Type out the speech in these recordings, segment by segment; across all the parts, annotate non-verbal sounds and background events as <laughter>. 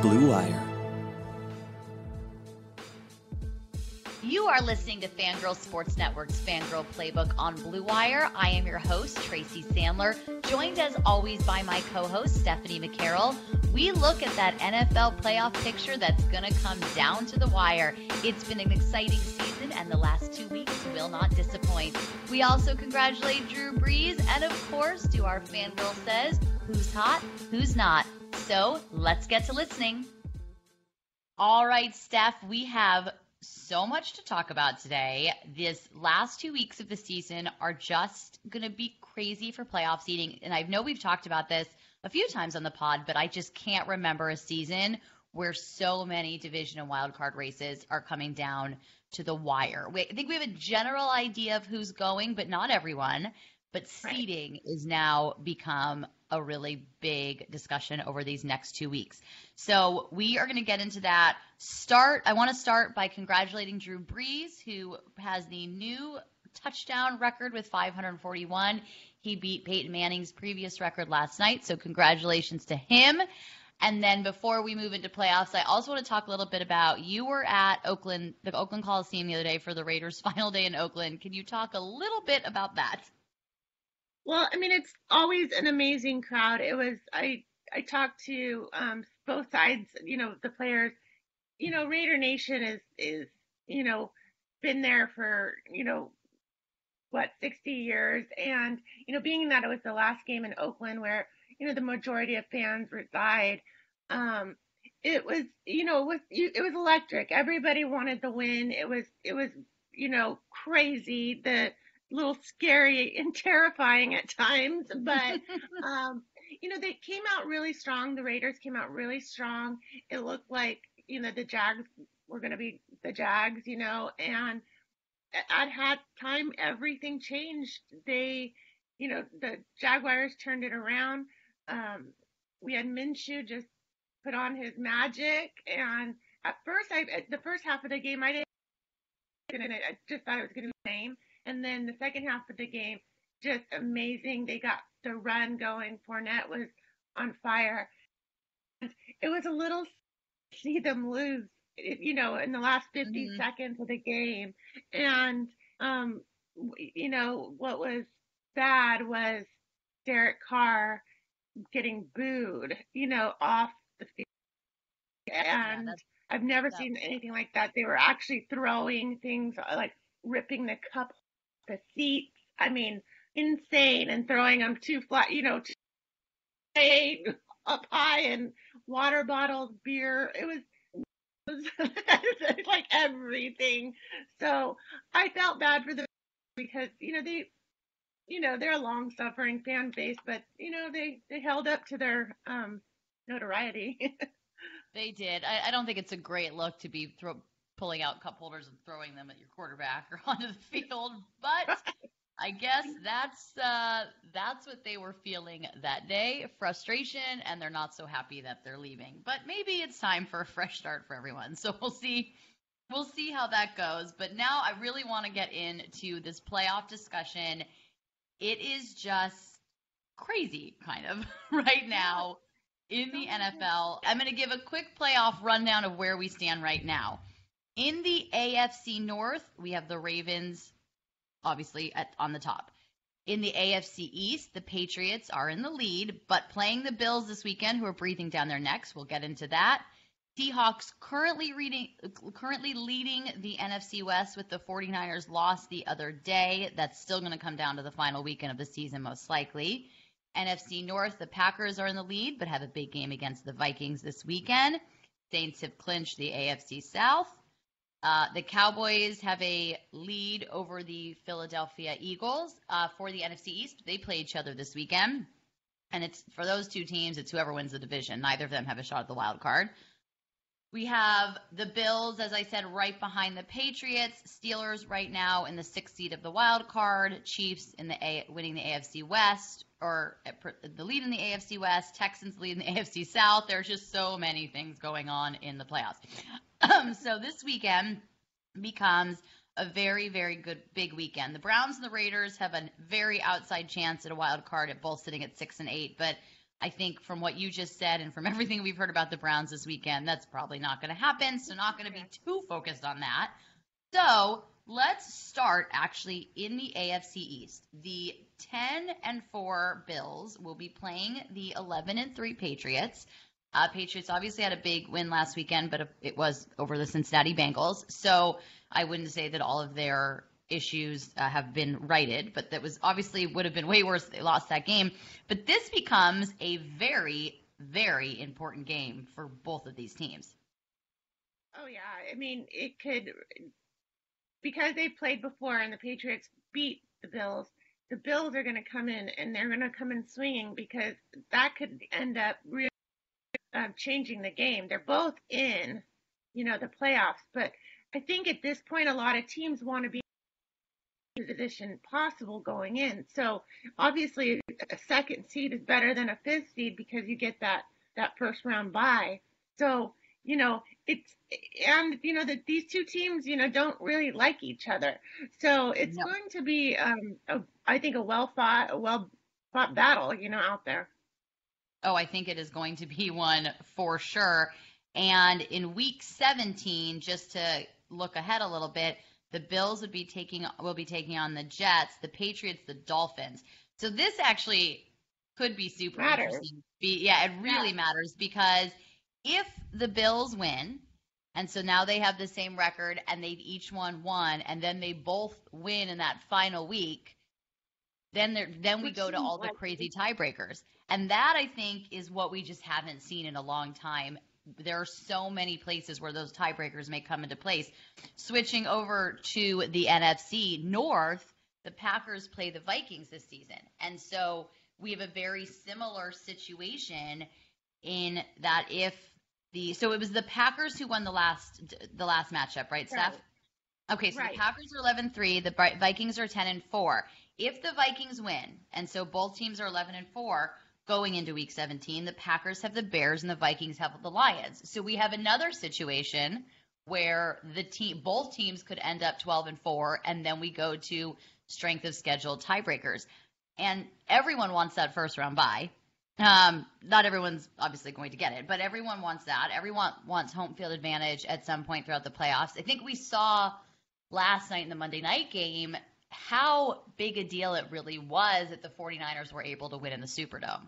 Blue Wire. You are listening to Fangirl Sports Network's Fangirl Playbook on Blue Wire. I am your host, Tracy Sandler, joined as always by my co host, Stephanie McCarroll. We look at that NFL playoff picture that's going to come down to the wire. It's been an exciting season, and the last two weeks will not disappoint. We also congratulate Drew Brees, and of course, do our Fangirl Says, who's hot, who's not. So let's get to listening. All right, Steph, we have so much to talk about today. This last two weeks of the season are just going to be crazy for playoff seeding. And I know we've talked about this a few times on the pod, but I just can't remember a season where so many division and wildcard races are coming down to the wire. We, I think we have a general idea of who's going, but not everyone. But seeding right. is now become a really big discussion over these next two weeks. So we are going to get into that. Start. I want to start by congratulating Drew Brees, who has the new touchdown record with 541. He beat Peyton Manning's previous record last night. So congratulations to him. And then before we move into playoffs, I also want to talk a little bit about you were at Oakland, the Oakland Coliseum the other day for the Raiders' <laughs> final day in Oakland. Can you talk a little bit about that? Well, I mean, it's always an amazing crowd. It was I I talked to um, both sides, you know, the players. You know, Raider Nation is is you know been there for you know what 60 years, and you know, being that it was the last game in Oakland where you know the majority of fans reside. Um, it was you know it was it was electric. Everybody wanted the win. It was it was you know crazy. The little scary and terrifying at times, <laughs> but um, you know, they came out really strong. The Raiders came out really strong. It looked like, you know, the Jags were going to be the Jags, you know, and at half time, everything changed. They, you know, the Jaguars turned it around. Um, we had Minshew just put on his magic. And at first, I, at the first half of the game, I didn't, and I just thought it was going to be the same. And then the second half of the game, just amazing. They got the run going. Fournette was on fire. It was a little see them lose, you know, in the last 50 mm-hmm. seconds of the game. And, um, you know, what was bad was Derek Carr getting booed, you know, off the field. And yeah, I've never seen anything like that. They were actually throwing things like ripping the cup the seats. I mean, insane and throwing them too flat, you know, too up high and water bottles, beer. It was, it was <laughs> like everything. So I felt bad for them because, you know, they, you know, they're a long suffering fan base, but you know, they, they held up to their, um, notoriety. <laughs> they did. I, I, don't think it's a great look to be throw, pulling out cup holders and throwing them at your quarterback <laughs> or onto the field. But <laughs> I guess that's uh, that's what they were feeling that day: frustration, and they're not so happy that they're leaving. But maybe it's time for a fresh start for everyone. So we'll see. We'll see how that goes. But now I really want to get into this playoff discussion. It is just crazy, kind of, <laughs> right now in the NFL. I'm going to give a quick playoff rundown of where we stand right now. In the AFC North, we have the Ravens obviously at, on the top. In the AFC East, the Patriots are in the lead, but playing the Bills this weekend, who are breathing down their necks. We'll get into that. Seahawks currently reading, currently leading the NFC West with the 49ers loss the other day. That's still going to come down to the final weekend of the season, most likely. NFC North, the Packers are in the lead, but have a big game against the Vikings this weekend. Saints have clinched the AFC South. Uh, the Cowboys have a lead over the Philadelphia Eagles uh, for the NFC East. They play each other this weekend, and it's for those two teams. It's whoever wins the division. Neither of them have a shot at the wild card. We have the Bills, as I said, right behind the Patriots. Steelers right now in the sixth seed of the wild card. Chiefs in the a- winning the AFC West or the lead in the AFC West. Texans lead in the <laughs> AFC South. There's just so many things going on in the playoffs. <clears throat> So this weekend becomes a very, very good big weekend. The Browns and the Raiders have a very outside chance at a wild card at both sitting at six and eight, but I think from what you just said and from <laughs> everything we've heard about the Browns this weekend, that's probably not going to happen. So, not going to be too focused on that. So, let's start actually in the AFC East. The 10 and 4 Bills will be playing the 11 and 3 Patriots. Uh, Patriots obviously had a big win last weekend, but it was over the Cincinnati Bengals. So I wouldn't say that all of their issues uh, have been righted, but that was obviously would have been way worse they lost that game. But this becomes a very, very important game for both of these teams. Oh yeah, I mean it could because they played before and the Patriots beat the Bills. The Bills are going to come in and they're going to come in swinging because that could end up really um, changing the game. They're both in, you know, the playoffs, but I think at this point a lot of teams want to be in the position possible going in. So obviously a second seed is better than a fifth seed because you get that that first round bye. So you know it's and you know that these two teams you know don't really like each other. So it's no. going to be um a, I think a well fought a well fought battle you know out there. Oh, I think it is going to be <laughs> one for sure. And in week 17, just to look ahead a little bit, the Bills would be taking will be taking on the Jets, the Patriots, the Dolphins. So this actually could be super matters. interesting. Be, yeah, it really yeah. matters because if the Bills win, and so now they have the same record and they've each won one, and then they both win in that final week, then there then we go to all the crazy tiebreakers. And that I think is what we just haven't seen in a long time there are so many places where those tiebreakers may come into place. Switching over to the NFC North, the Packers play the Vikings this season. And so we have a very similar situation in that if the so it was the Packers who won the last the last matchup, right, right. Steph? Okay, so right. the Packers are 11-3, the Vikings are 10 and 4. If the Vikings win, and so both teams are 11 and 4, going into week 17. The Packers have the Bears and the Vikings have the Lions. So we have another situation where the team both teams could end up 12 and 4 and then we go to strength of schedule tiebreakers. And everyone wants that first round bye. Um, not everyone's obviously going to get it, but everyone wants that. Everyone wants home field advantage at some point throughout the playoffs. I think we saw last night in the Monday night game how big a deal it really was that the 49ers were able to win in the Superdome.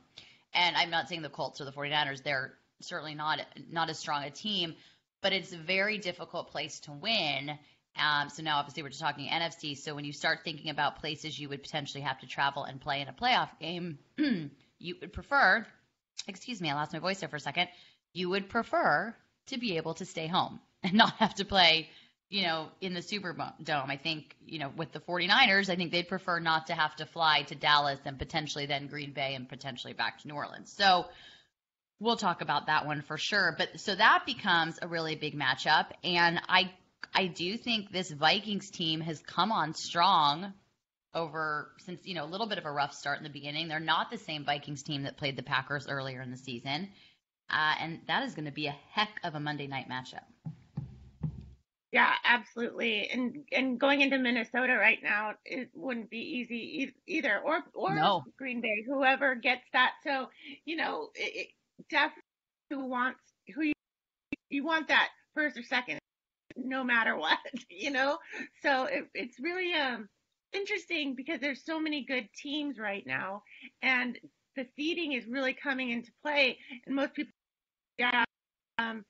And I'm not saying the Colts or the 49ers, they're certainly not not as strong a team, but it's a very difficult place to win. Um, so now obviously we're just talking NFC. So when you start thinking about places you would potentially have to travel and play in a playoff game, <clears throat> you would prefer, excuse me, I lost my voice there for a second. You would prefer to be able to stay home and not have to play you know, in the Superdome. I think, you know, with the 49ers, I think they'd prefer not to have to fly to Dallas and potentially then Green Bay and potentially back to New Orleans. So we'll talk about that one for sure. But so that becomes a really big matchup. And I, I do think this Vikings team has come on strong over since, you know, a little bit of a rough start in the beginning. They're not the same Vikings team that played the Packers earlier in the season. Uh, and that is going to be a heck of a Monday night matchup. Yeah, absolutely. And and going into Minnesota right now, it wouldn't be easy either. Or or no. Green Bay, whoever gets that. So you know, it, it definitely who wants who you, you want that first or second, no matter what. <laughs> You know, so it, it's really um interesting because there's so many good teams right now, and the seeding is really coming into play. And most people, yeah. Um,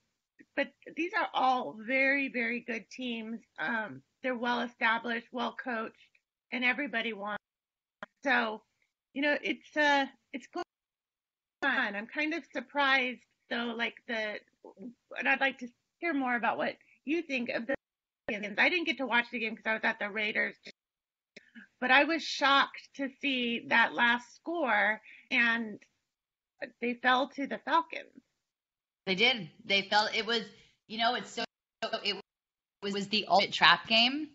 but these are all very, very good teams. Um, they're well established, well coached, and everybody wants. So, you know, it's uh, it's going on. I'm kind of surprised though, like the, and I'd like to hear more about what you think of the. I didn't get to watch the game because I was at the Raiders, but I was shocked to see that last score, and they fell to the Falcons. They did. They felt it was, you know, it's so it was the ultimate trap game.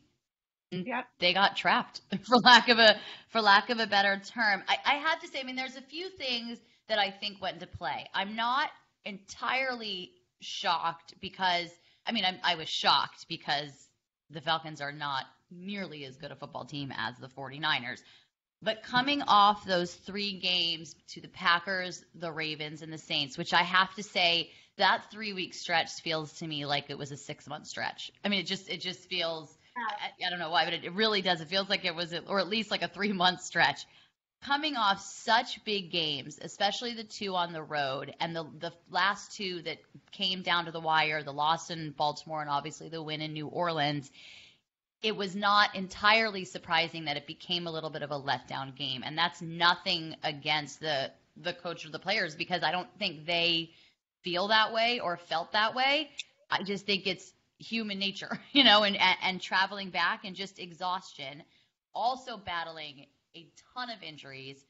Yep. They got trapped <laughs> for lack of a for lack of a better term. I, I have to say, I mean, there's a few things that I think went into play. I'm not entirely shocked because I mean I'm, I was shocked because the Falcons are not nearly as good a football team as the 49ers. But coming off those three games to the Packers, the Ravens, and the Saints, which I have to say that three week stretch feels to me like it was a six month stretch. I mean, it just it just feels I, I don't know why, but it, it really does. It feels like it was, or at least like a three month stretch. Coming off such big games, especially the two on the road, and the the last two that came down to the wire, the loss in Baltimore and obviously the win in New Orleans it was not entirely surprising that it became a little bit of a letdown game. And that's nothing against the the coach or the players because I don't think they feel that way or felt that way. I just think it's human nature, <laughs> you know, and and, traveling back and just exhaustion. Also battling a ton of injuries.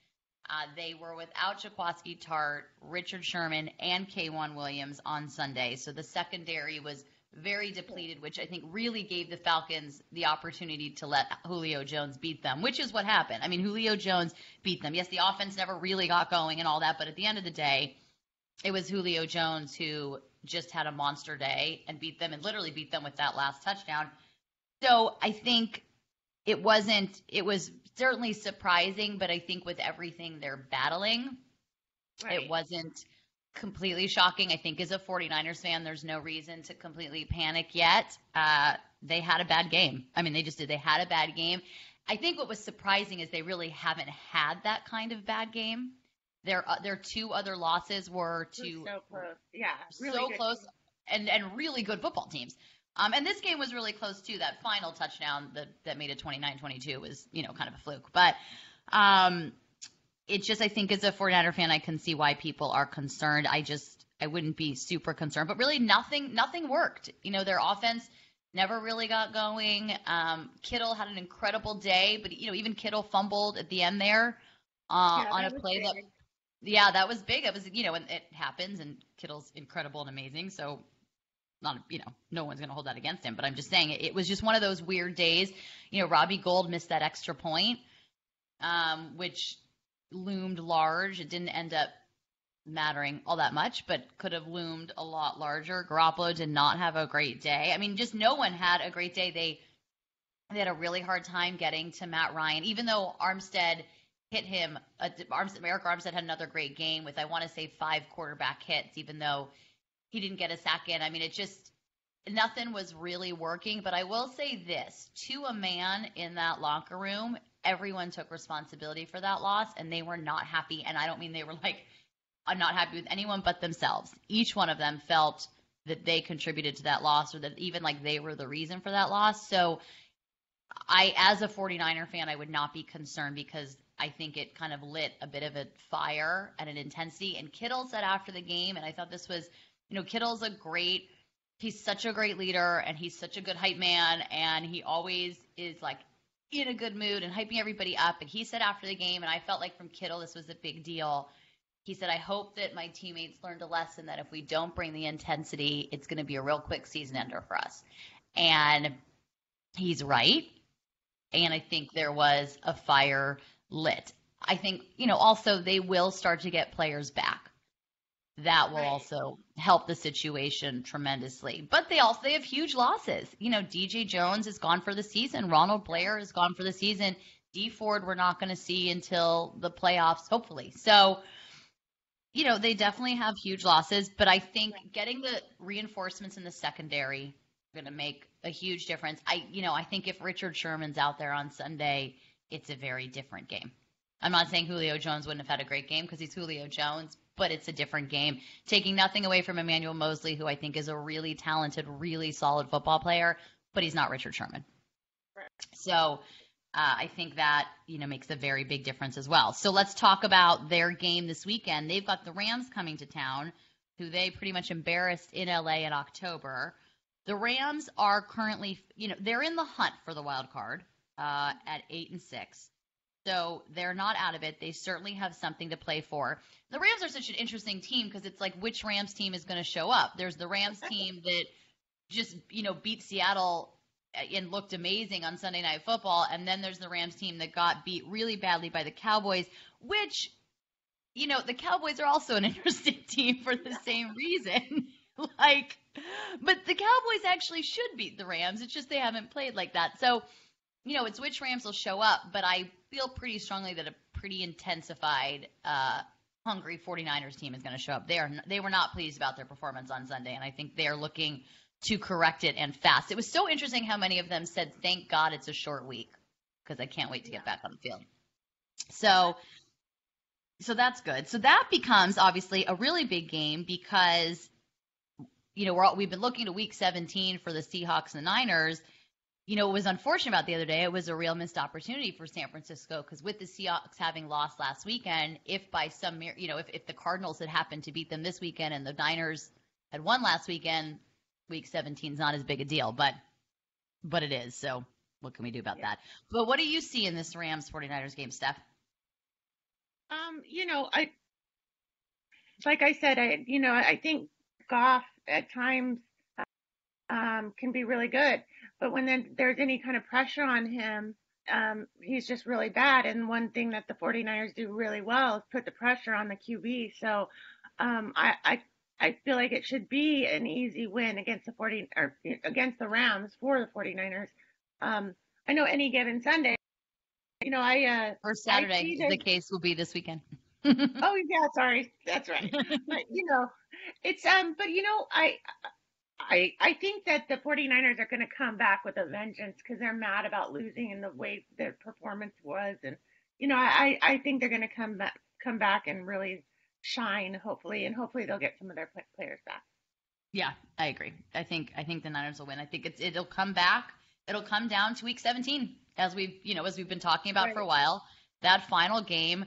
Uh, they were without Jaquiski Tartt, Richard Sherman, and K'Waun Williams on Sunday. So the secondary was very depleted, which I think really gave the Falcons the opportunity to let Julio Jones beat them, which is what happened. I mean, Julio Jones beat them. Yes, the offense never really got going and all that, but at the end of the day, it was Julio Jones who just had a monster day and beat them and literally beat them with that last touchdown. So I think it wasn't, it was certainly surprising, but I think with everything they're battling, right. it wasn't completely shocking. I think as a 49ers fan, there's no reason to completely panic yet. Uh, they had a bad game. I mean, they just did. They had a bad game. I think what was surprising is they really haven't had that kind of bad game. Their uh, their two other losses were to so close, yeah, really so close, team. and and really good football teams. Um, and this game was really close too. That final touchdown that that made it 29-22 was you know kind of a fluke, but um, it just I think as a 49er fan, I can see why people are concerned. I just I wouldn't be super concerned, but really nothing nothing worked. You know, their offense never really got going. Um, Kittle had an incredible day, but you know even Kittle fumbled at the end there uh, yeah, on a play big. that. Yeah, that was big. It was, you know, and it happens, and Kittle's incredible and amazing. So, not, you know, no one's going to hold that against him. But I'm just saying, it, it was just one of those weird days. You know, Robbie Gould missed that extra point, um, which loomed large. It didn't end up mattering all that much, but could have loomed a lot larger. Garoppolo did not have a great day. I mean, just no one had a great day. They they had a really hard time getting to Matt Ryan, even though Armstead hit him. Uh, Arik Armstead had another great game with I want to say five quarterback hits, even though he didn't get a sack in. I mean, it just nothing was really working. But I will say this to a man in that locker room, everyone took responsibility for that loss and they were not happy. And I don't mean they were like, I'm not happy with anyone but themselves. Each one of them felt that they contributed to that loss or that even like they were the reason for that loss. So I, as a 49er fan, I would not be concerned because I think it kind of lit a bit of a fire and an intensity. And Kittle said after the game, and I thought this was, you know, Kittle's a great, he's such a great leader and he's such a good hype man. And he always is like in a good mood and hyping everybody up. And he said after the game, and I felt like from Kittle, this was a big deal. He said, I hope that my teammates learned a lesson that if we don't bring the intensity, it's going to be a real quick season ender for us. And he's right. And I think there was a fire lit. I think, you know, also they will start to get players back that will right. also help the situation tremendously. But they also they have huge losses. You know, DJ Jones is gone for the season. Ronald Blair is gone for the season. Dee Ford we're not going to see until the playoffs, hopefully. So, you know, they definitely have huge losses. But I think getting the reinforcements in the secondary is going to make a huge difference. I, you know, I think if Richard Sherman's out there on Sunday, it's a very different game. I'm not saying Julio Jones wouldn't have had a great game because he's Julio Jones, but it's a different game. Taking nothing away from Emmanuel Moseley, who I think is a really talented, really solid football player, but he's not Richard Sherman. Right. So uh, I think that you know makes a very big difference as well. So let's talk about their game this weekend. They've got the Rams coming to town, who they pretty much embarrassed in LA in October. The Rams are currently, you know, they're in the hunt for the wild card uh, at eight and six. So they're not out of it. They certainly have something to play for. The Rams are such an interesting team because it's like which Rams team is going to show up. There's the Rams <laughs> team that just, you know, beat Seattle and looked amazing on Sunday Night Football. And then there's the Rams team that got beat really badly by the Cowboys, which, you know, the Cowboys are also an <laughs> interesting team for the same reason. <laughs> like, but the Cowboys actually should beat the Rams. It's just they haven't played like that. So, you know, it's which Rams will show up, but I feel pretty strongly that a pretty intensified, uh, hungry 49ers team is going to show up. They are they were not pleased about their performance on Sunday, and I think they are looking to correct it and fast. It was so interesting how many of them said, "Thank God it's a short week," because I can't wait to get back on the field. So, so that's good. So that becomes obviously a really big game because you know we're all, we've been looking to Week 17 for the Seahawks and the Niners you know, it was unfortunate about the other day. It was a real missed opportunity for San Francisco because with the Seahawks having lost last weekend, if by some, you know, if, if the Cardinals had happened to beat them this weekend and the Niners had won last weekend, week 17 is not as big a deal, but, but it is. So what can we do about yeah. that? But what do you see in this Rams 49ers game, Steph? Um, you know, I, like I said, I, you know, I think Goff at times um, can be really good. But when there's any kind of pressure on him, um, he's just really bad. And one thing that the 49ers do really well is put the pressure on the QB. So um, I, I I feel like it should be an easy win against the 40 or against the Rams for the 49ers. Um, I know any given Sunday, you know, I uh or Saturday the case will be this weekend. oh yeah, sorry, that's right. <laughs> but you know, it's um, but you know, I I, I think that the 49ers are going to come back with a vengeance because they're mad about losing and the way their performance was. And, you know, I, I think they're going to come back, come back and really shine, hopefully, and hopefully they'll get some of their players back. Yeah, I agree. I think, I think the Niners will win. I think it's, it'll come back. It'll come down to week 17 as we've, you know, as we've been talking about right. for a while. That final game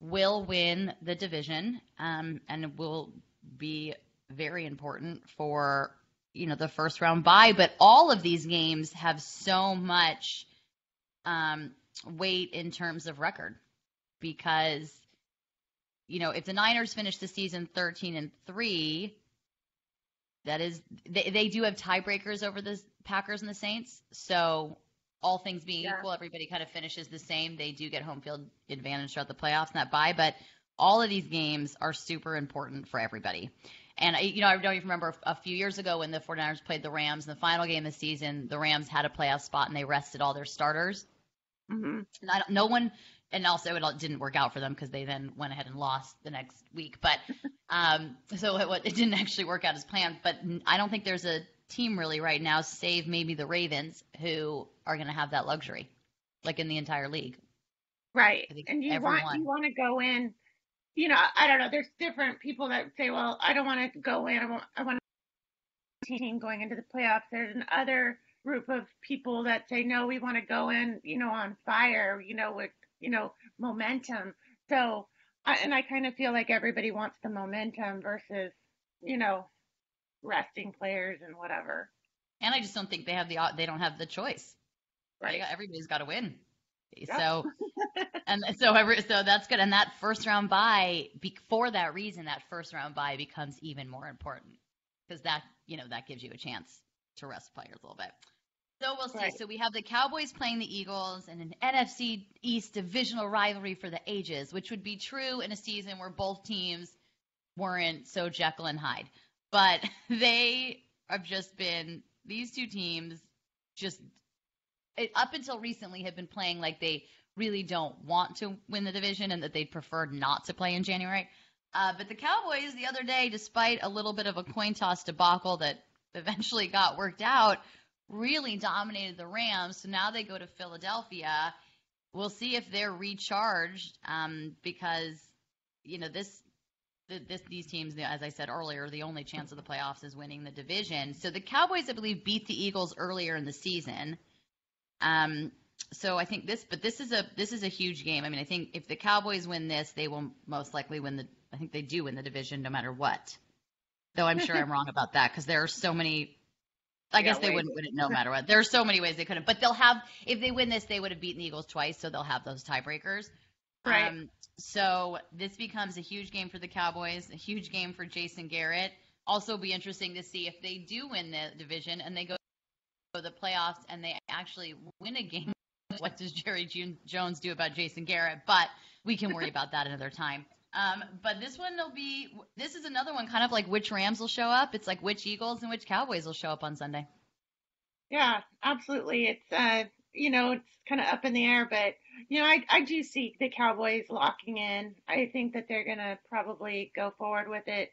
will win the division, um, and will be very important for you know the first round bye, but all of these games have so much um, weight in terms of record because you know if the Niners finish the season 13 and three, that is they they do have tiebreakers over the Packers and the Saints, so all things being yeah. equal, everybody kind of finishes the same. They do get home field advantage throughout the playoffs and that bye, but all of these games are super important for everybody. And I, you know, I don't even remember a few years ago when the 49ers played the Rams in the final game of the season, the Rams had a playoff spot and they rested all their starters. Mm-hmm. And I don't, no one, and also it didn't work out for them because they then went ahead and lost the next week. But <laughs> um, so it, it didn't actually work out as planned. But I don't think there's a team really right now, save maybe the Ravens, who are going to have that luxury, like in the entire league. Right, and you everyone, want you want to go in you know, I don't know. There's different people that say, well, I don't want to go in. I want, I want a team going into the playoffs. There's another group of people that say, no, we want to go in, you know, on fire, you know, with, you know, momentum. So, I, and I kind of feel like everybody wants the momentum versus, you know, resting players and whatever. And I just don't think they have the, they don't have the choice. Right. Got, everybody's got to win. Yep. So, <laughs> and so every, so that's good. And that first round buy, for that reason, that first round buy becomes even more important because that, you know, that gives you a chance to rest players a little bit. So we'll see. Right. So we have the Cowboys playing the Eagles in an NFC East divisional rivalry for the ages, which would be true in a season where both teams weren't so Jekyll and Hyde. But <laughs> they have just been these two teams just it, up until recently have been playing like they really don't want to win the division and that they'd prefer not to play in January. Uh, but the Cowboys the other day, despite a little bit of a coin toss debacle that eventually got worked out, really dominated the Rams. So now they go to Philadelphia. We'll see if they're recharged um, because you know this, this these teams, as I said earlier, the only chance of the playoffs is winning the division. So the Cowboys, I believe, beat the Eagles earlier in the season. Um, so I think this, but this is a this is a huge game. I mean, I think if the Cowboys win this, they will most likely win the. I think they do win the division no matter what. Though I'm sure I'm wrong about that because there are so many. I yeah, guess they wouldn't win it no matter what. There are so many ways they couldn't, but they'll have. If they win this, they would have beaten the Eagles twice, so they'll have those tiebreakers. Right. Um, so this becomes a huge game for the Cowboys, a huge game for Jason Garrett. Also, be interesting to see if they do win the division and they go the playoffs and they actually win a game, <laughs> what does Jerry Jones do about Jason Garrett? But we can worry about that another time. Um, but this one will be. This is another one, kind of like which Rams will show up. It's like which Eagles and which Cowboys will show up on Sunday. Yeah, absolutely. It's uh, you know, it's kind of up in the air, but you know, I I do see the Cowboys locking in. I think that they're gonna probably go forward with it.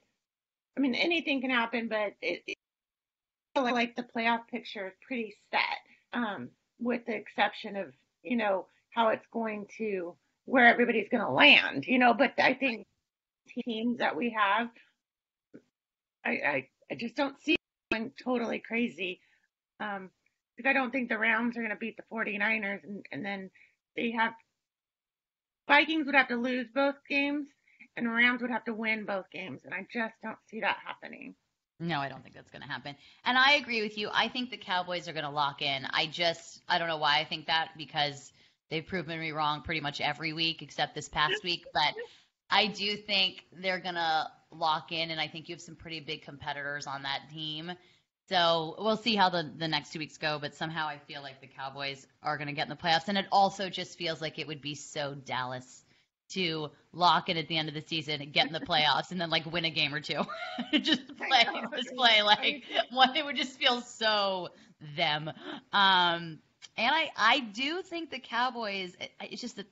I mean, anything can happen, but it, it like the playoff picture is pretty set, um, with the exception of you know how it's going to where everybody's going to land, you know. But I think teams that we have, I I, I just don't see going totally crazy. Um, because I don't think the Rams are going to beat the 49ers, and, and then they have Vikings would have to lose both games, and Rams would have to win both games, and I just don't see that happening. No, I don't think that's going to happen. And I agree with you. I think the Cowboys are going to lock in. I just, I don't know why I think that because they've proven me wrong pretty much every week except this past <laughs> week. But I do think they're going to lock in. And I think you have some pretty big competitors on that team. So we'll see how the, the next two weeks go. But somehow I feel like the Cowboys are going to get in the playoffs. And it also just feels like it would be so Dallas to lock it at the end of the season, and get in the playoffs, and then like win a game or two. <laughs> just play, <laughs> just play like one. It would just feel so them. Um, and I, I do think the Cowboys. It's just that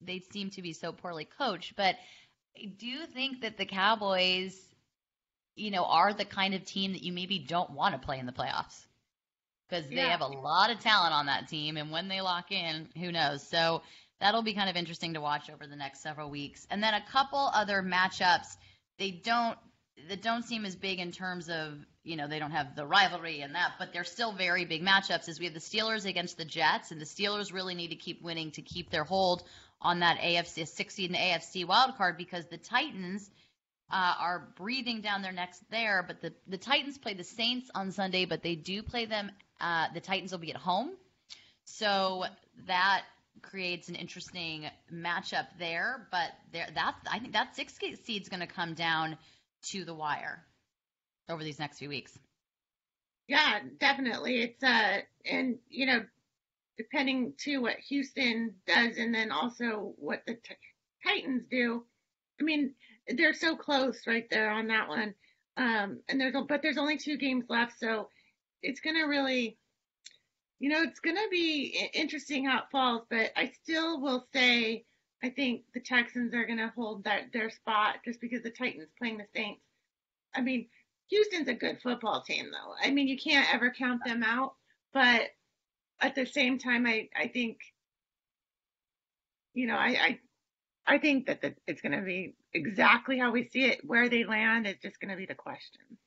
they seem to be so poorly coached, but I do think that the Cowboys, you know, are the kind of team that you maybe don't want to play in the playoffs because they yeah. have a lot of talent on that team, and when they lock in, who knows? So that'll be kind of interesting to watch over the next several weeks. And then a couple other matchups. They don't that don't seem as big in terms of you know they don't have the rivalry and that, but they're still very big matchups. Is we have the Steelers against the Jets, and the Steelers really need to keep winning to keep their hold on that AFC 60 and AFC wild card because the Titans. Uh, are breathing down their necks there, but the, the Titans play the Saints on Sunday, but they do play them. Uh, the Titans will be at home, so that creates an interesting matchup there. But there, that I think that six seed is going to come down to the wire over these next few weeks. Yeah, definitely. It's uh, and you know, depending to what Houston does, and then also what the t- Titans do. I mean, they're so close right there on that one. Um, and there's but there's only two games left, so it's gonna really you know, it's going to be interesting how it falls, but I still will say I think the Texans are going to hold that their spot just because the Titans playing the Saints. I mean, Houston's a good football team, though. I mean, you can't ever count them out, but at the same time, I I think, you know, I I, I think that the, it's going to be exactly how we see it. Where they land is just going to be the question.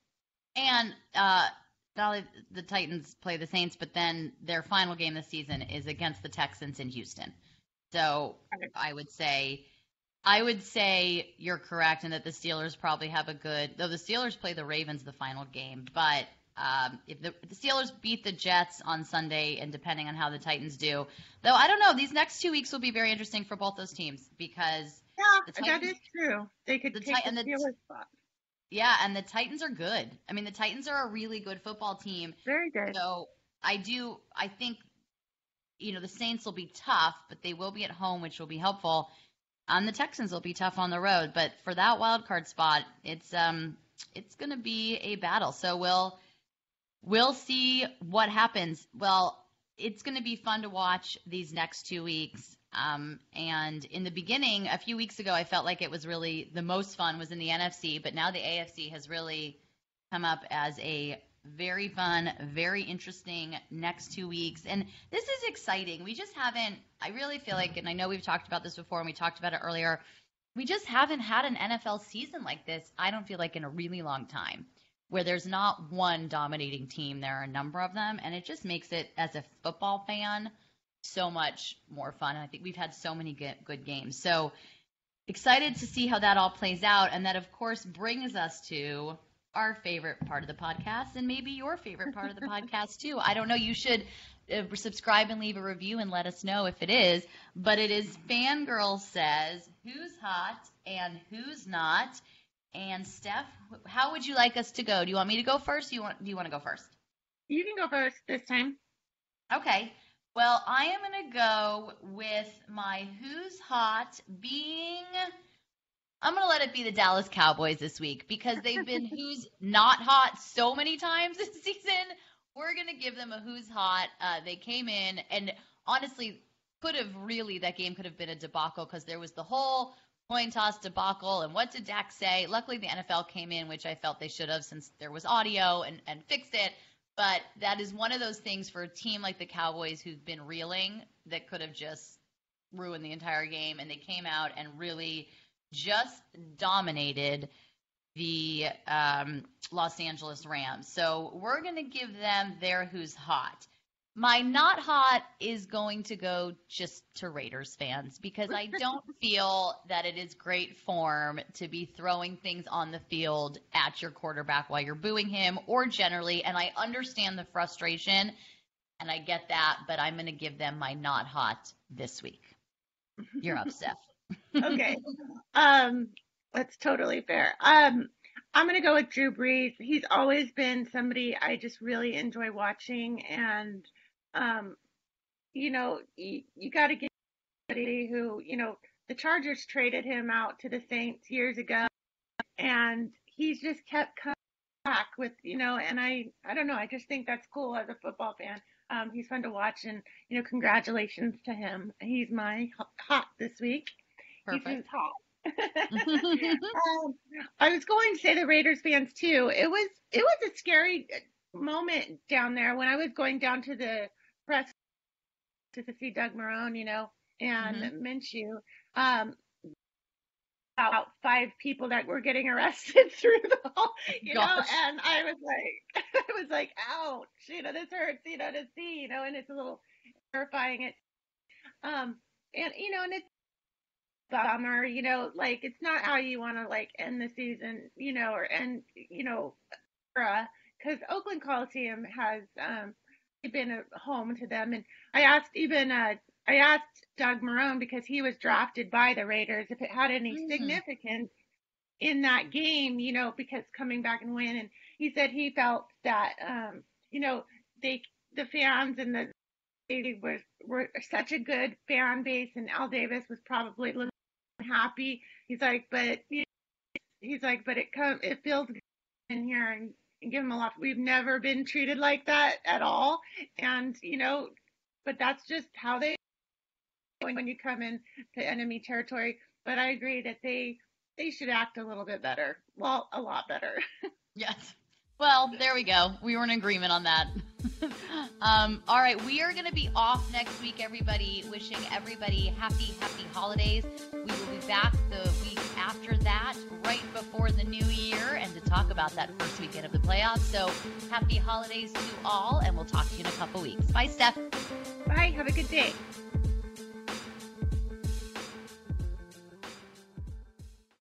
And uh, Dolly, the Titans play the Saints, but then their final game this season is against the Texans in Houston. So I would say, I would say you're correct in that the Steelers probably have a good. Though the Steelers play the Ravens the final game, but um, if, the, the Steelers beat the Jets on Sunday, and depending on how the Titans do, though I don't know, these next two weeks will be very interesting for both those teams because yeah, Titans, that is true. They could the take the Steelers spot. Yeah, and the Titans are good. I mean, the Titans are a really good football team. Very good. So I do. I think you know the Saints will be tough, but they will be at home, which will be helpful. And the Texans will be tough on the road, but for that wild card spot, it's um it's going to be a battle. So we'll we'll see what happens. Well, it's going to be fun to watch these next two weeks. Um, and in the beginning, a few weeks ago, I felt like it was really the most fun was in the NFC, but now the AFC has really come up as a very fun, very interesting next two weeks. And this is exciting. We just haven't, I really feel like, and I know we've talked about this before and we talked about it earlier, we just haven't had an NFL season like this, I don't feel like in a really long time, where there's not one dominating team. There are a number of them. And it just makes it, as a football fan, so much more fun. I think we've had so many good, good games. So excited to see how that all plays out. And that, of course, brings us to our favorite part of the podcast and maybe your favorite part of the <laughs> podcast, too. I don't know. You should uh, subscribe and leave a review and let us know if it is. But it is Fangirl Says Who's Hot and Who's Not. And Steph, how would you like us to go? Do you want me to go first? Do you want, do you want to go first? You can go first this time. Okay. Well, I am going to go with my who's hot being. I'm going to let it be the Dallas Cowboys this week because they've been <laughs> who's not hot so many times <laughs> this season. We're going to give them a who's hot. Uh, they came in, and honestly, could have really that game could have been a debacle because there was the whole coin toss debacle and what did Dak say? Luckily, the NFL came in, which I felt they should have since there was audio and, and fixed it. But that is one of those things for a team like the Cowboys who've been reeling that could have just ruined the entire game. And they came out and really just dominated the um, Los Angeles Rams. So we're going to give them their who's hot. My not hot is going to go just to Raiders fans because I don't <laughs> feel that it is great form to be throwing things on the field at your quarterback while you're booing him or generally. And I understand the frustration and I get that, but I'm going to give them my not hot this week. You're up, Steph. <laughs> okay. Um, that's totally fair. Um, I'm going to go with Drew Brees. He's always been somebody I just really enjoy watching and – um, you know, you, you got to get somebody who, you know, the Chargers traded him out to the Saints years ago, and he's just kept coming back with, you know, and I, I don't know, I just think that's cool as a football fan. Um, he's fun to watch, and you know, congratulations to him. He's my hot this week. Perfect. He's hot. <laughs> <laughs> um, I was going to say the Raiders fans too. It was it was a scary moment down there when I was going down to the press to see Doug Marrone, you know, and mm-hmm. Minshew. Um, about five people that were getting arrested <laughs> through the hall, you Gosh. know, and I was like, <laughs> I was like, ouch, you know, this hurts, you know, to see, you know, and it's a little terrifying. It, um, and you know, and it's bummer, you know, like it's not how you want to like end the season, you know, or end, you know, because Oakland Coliseum has um been a home to them. And I asked even uh, I asked Doug Marrone because he was drafted by the Raiders if it had any mm-hmm. significance in that game, you know, because coming back and win. And he said he felt that um, you know they the fans and the they were were such a good fan base, and Al Davis was probably a little happy. He's like, but you know, he's like, but it come it feels in here, and give them a lot. We've never been treated like that at all. And, you know, but that's just how they when you come in to enemy territory. But I agree that they they should act a little bit better. Well, a lot better. <laughs> yes. Well, there we go. We were in agreement on that. <laughs> um, all right, we are going to be off next week, everybody. Wishing everybody happy, happy holidays. We will be back the after that, right before the new year, and to talk about that first weekend of the playoffs. So happy holidays to all, and we'll talk to you in a couple weeks. Bye, Steph. Bye. Have a good day.